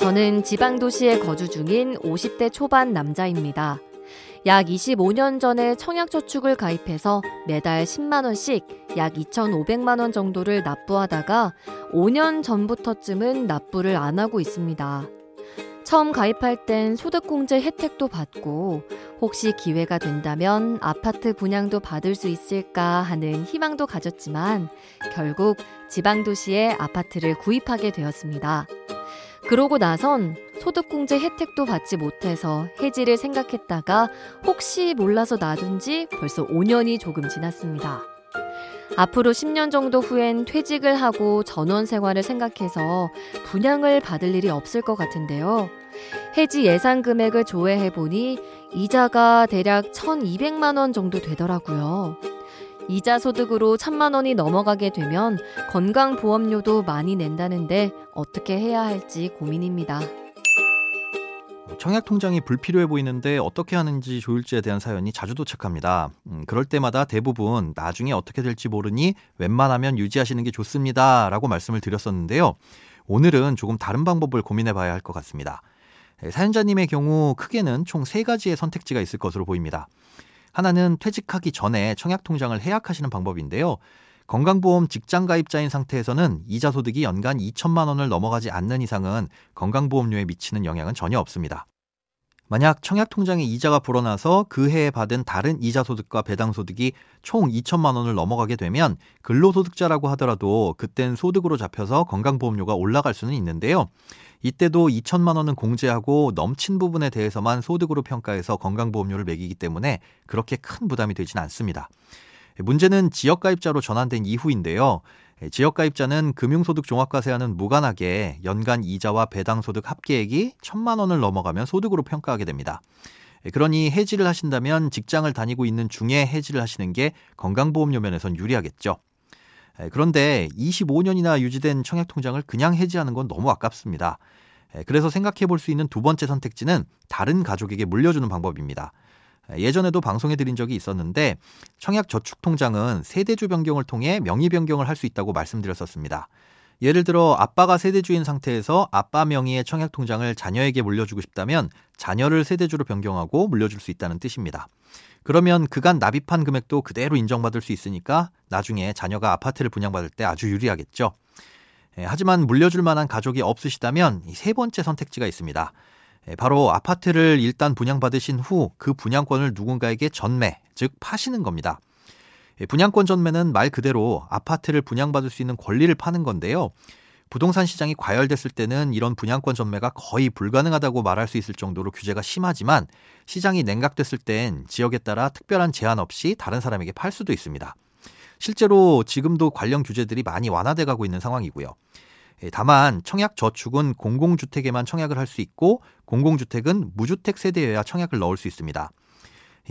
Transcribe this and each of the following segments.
저는 지방도시에 거주 중인 50대 초반 남자입니다. 약 25년 전에 청약저축을 가입해서 매달 10만원씩 약 2,500만원 정도를 납부하다가 5년 전부터쯤은 납부를 안 하고 있습니다. 처음 가입할 땐 소득공제 혜택도 받고 혹시 기회가 된다면 아파트 분양도 받을 수 있을까 하는 희망도 가졌지만 결국 지방도시에 아파트를 구입하게 되었습니다. 그러고 나선 소득공제 혜택도 받지 못해서 해지를 생각했다가 혹시 몰라서 놔둔 지 벌써 5년이 조금 지났습니다. 앞으로 10년 정도 후엔 퇴직을 하고 전원 생활을 생각해서 분양을 받을 일이 없을 것 같은데요. 해지 예상 금액을 조회해 보니 이자가 대략 1,200만 원 정도 되더라고요. 이자 소득으로 천만 원이 넘어가게 되면 건강보험료도 많이 낸다는데 어떻게 해야 할지 고민입니다. 청약 통장이 불필요해 보이는데 어떻게 하는지 좋을지에 대한 사연이 자주 도착합니다. 음, 그럴 때마다 대부분 나중에 어떻게 될지 모르니 웬만하면 유지하시는 게 좋습니다라고 말씀을 드렸었는데요. 오늘은 조금 다른 방법을 고민해 봐야 할 것 같습니다. 사연자님의 경우 크게는 총 세 가지의 선택지가 있을 것으로 보입니다. 하나는 퇴직하기 전에 청약 통장을 해약하시는 방법인데요. 건강보험 직장 가입자인 상태에서는 이자 소득이 연간 2천만 원을 넘어가지 않는 이상은 건강보험료에 미치는 영향은 전혀 없습니다. 만약 청약 통장에 이자가 불어나서 그 해에 받은 다른 이자 소득과 배당 소득이 총 2천만 원을 넘어가게 되면 근로소득자라고 하더라도 그땐 소득으로 잡혀서 건강보험료가 올라갈 수는 있는데요. 이때도 2천만 원은 공제하고 넘친 부분에 대해서만 소득으로 평가해서 건강보험료를 매기기 때문에 그렇게 큰 부담이 되진 않습니다. 문제는 지역가입자로 전환된 이후인데요. 지역가입자는 금융소득 종합과세와는 무관하게 연간 이자와 배당소득 합계액이 천만 원을 넘어가면 소득으로 평가하게 됩니다. 그러니 해지를 하신다면 직장을 다니고 있는 중에 해지를 하시는 게 건강보험료 면에선 유리하겠죠. 그런데 25년이나 유지된 청약통장을 그냥 해지하는 건 너무 아깝습니다. 그래서 생각해 볼 수 있는 두 번째 선택지는 다른 가족에게 물려주는 방법입니다. 예전에도 방송해 드린 적이 있었는데 청약 저축 통장은 세대주 변경을 통해 명의 변경을 할 수 있다고 말씀드렸었습니다. 예를 들어 아빠가 세대주인 상태에서 아빠 명의의 청약 통장을 자녀에게 물려주고 싶다면 자녀를 세대주로 변경하고 물려줄 수 있다는 뜻입니다. 그러면 그간 납입한 금액도 그대로 인정받을 수 있으니까 나중에 자녀가 아파트를 분양받을 때 아주 유리하겠죠. 하지만 물려줄 만한 가족이 없으시다면 세 번째 선택지가 있습니다. 예, 바로 아파트를 일단 분양받으신 후 그 분양권을 누군가에게 전매, 즉 파시는 겁니다. 예, 분양권 전매는 말 그대로 아파트를 분양받을 수 있는 권리를 파는 건데요. 부동산 시장이 과열됐을 때는 이런 분양권 전매가 거의 불가능하다고 말할 수 있을 정도로 규제가 심하지만 시장이 냉각됐을 땐 지역에 따라 특별한 제한 없이 다른 사람에게 팔 수도 있습니다. 실제로 지금도 관련 규제들이 많이 완화돼 가고 있는 상황이고요. 예, 다만 청약 저축은 공공주택에만 청약을 할 수 있고 공공주택은 무주택 세대여야 청약을 넣을 수 있습니다.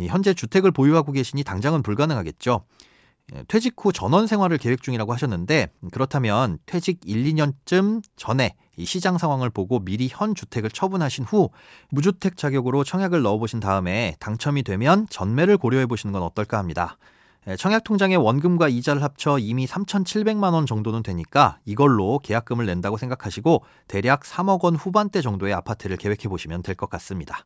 현재 주택을 보유하고 계시니 당장은 불가능하겠죠. 예, 퇴직 후 전원 생활을 계획 중이라고 하셨는데 그렇다면 퇴직 1, 2년쯤 전에 이 시장 상황을 보고 미리 현 주택을 처분하신 후 무주택 자격으로 청약을 넣어보신 다음에 당첨이 되면 전매를 고려해 보시는 건 어떨까 합니다. 예, 청약 통장의 원금과 이자를 합쳐 이미 3,700만 원 정도는 되니까 이걸로 계약금을 낸다고 생각하시고 대략 3억 원 후반대 정도의 아파트를 계획해 보시면 될 것 같습니다.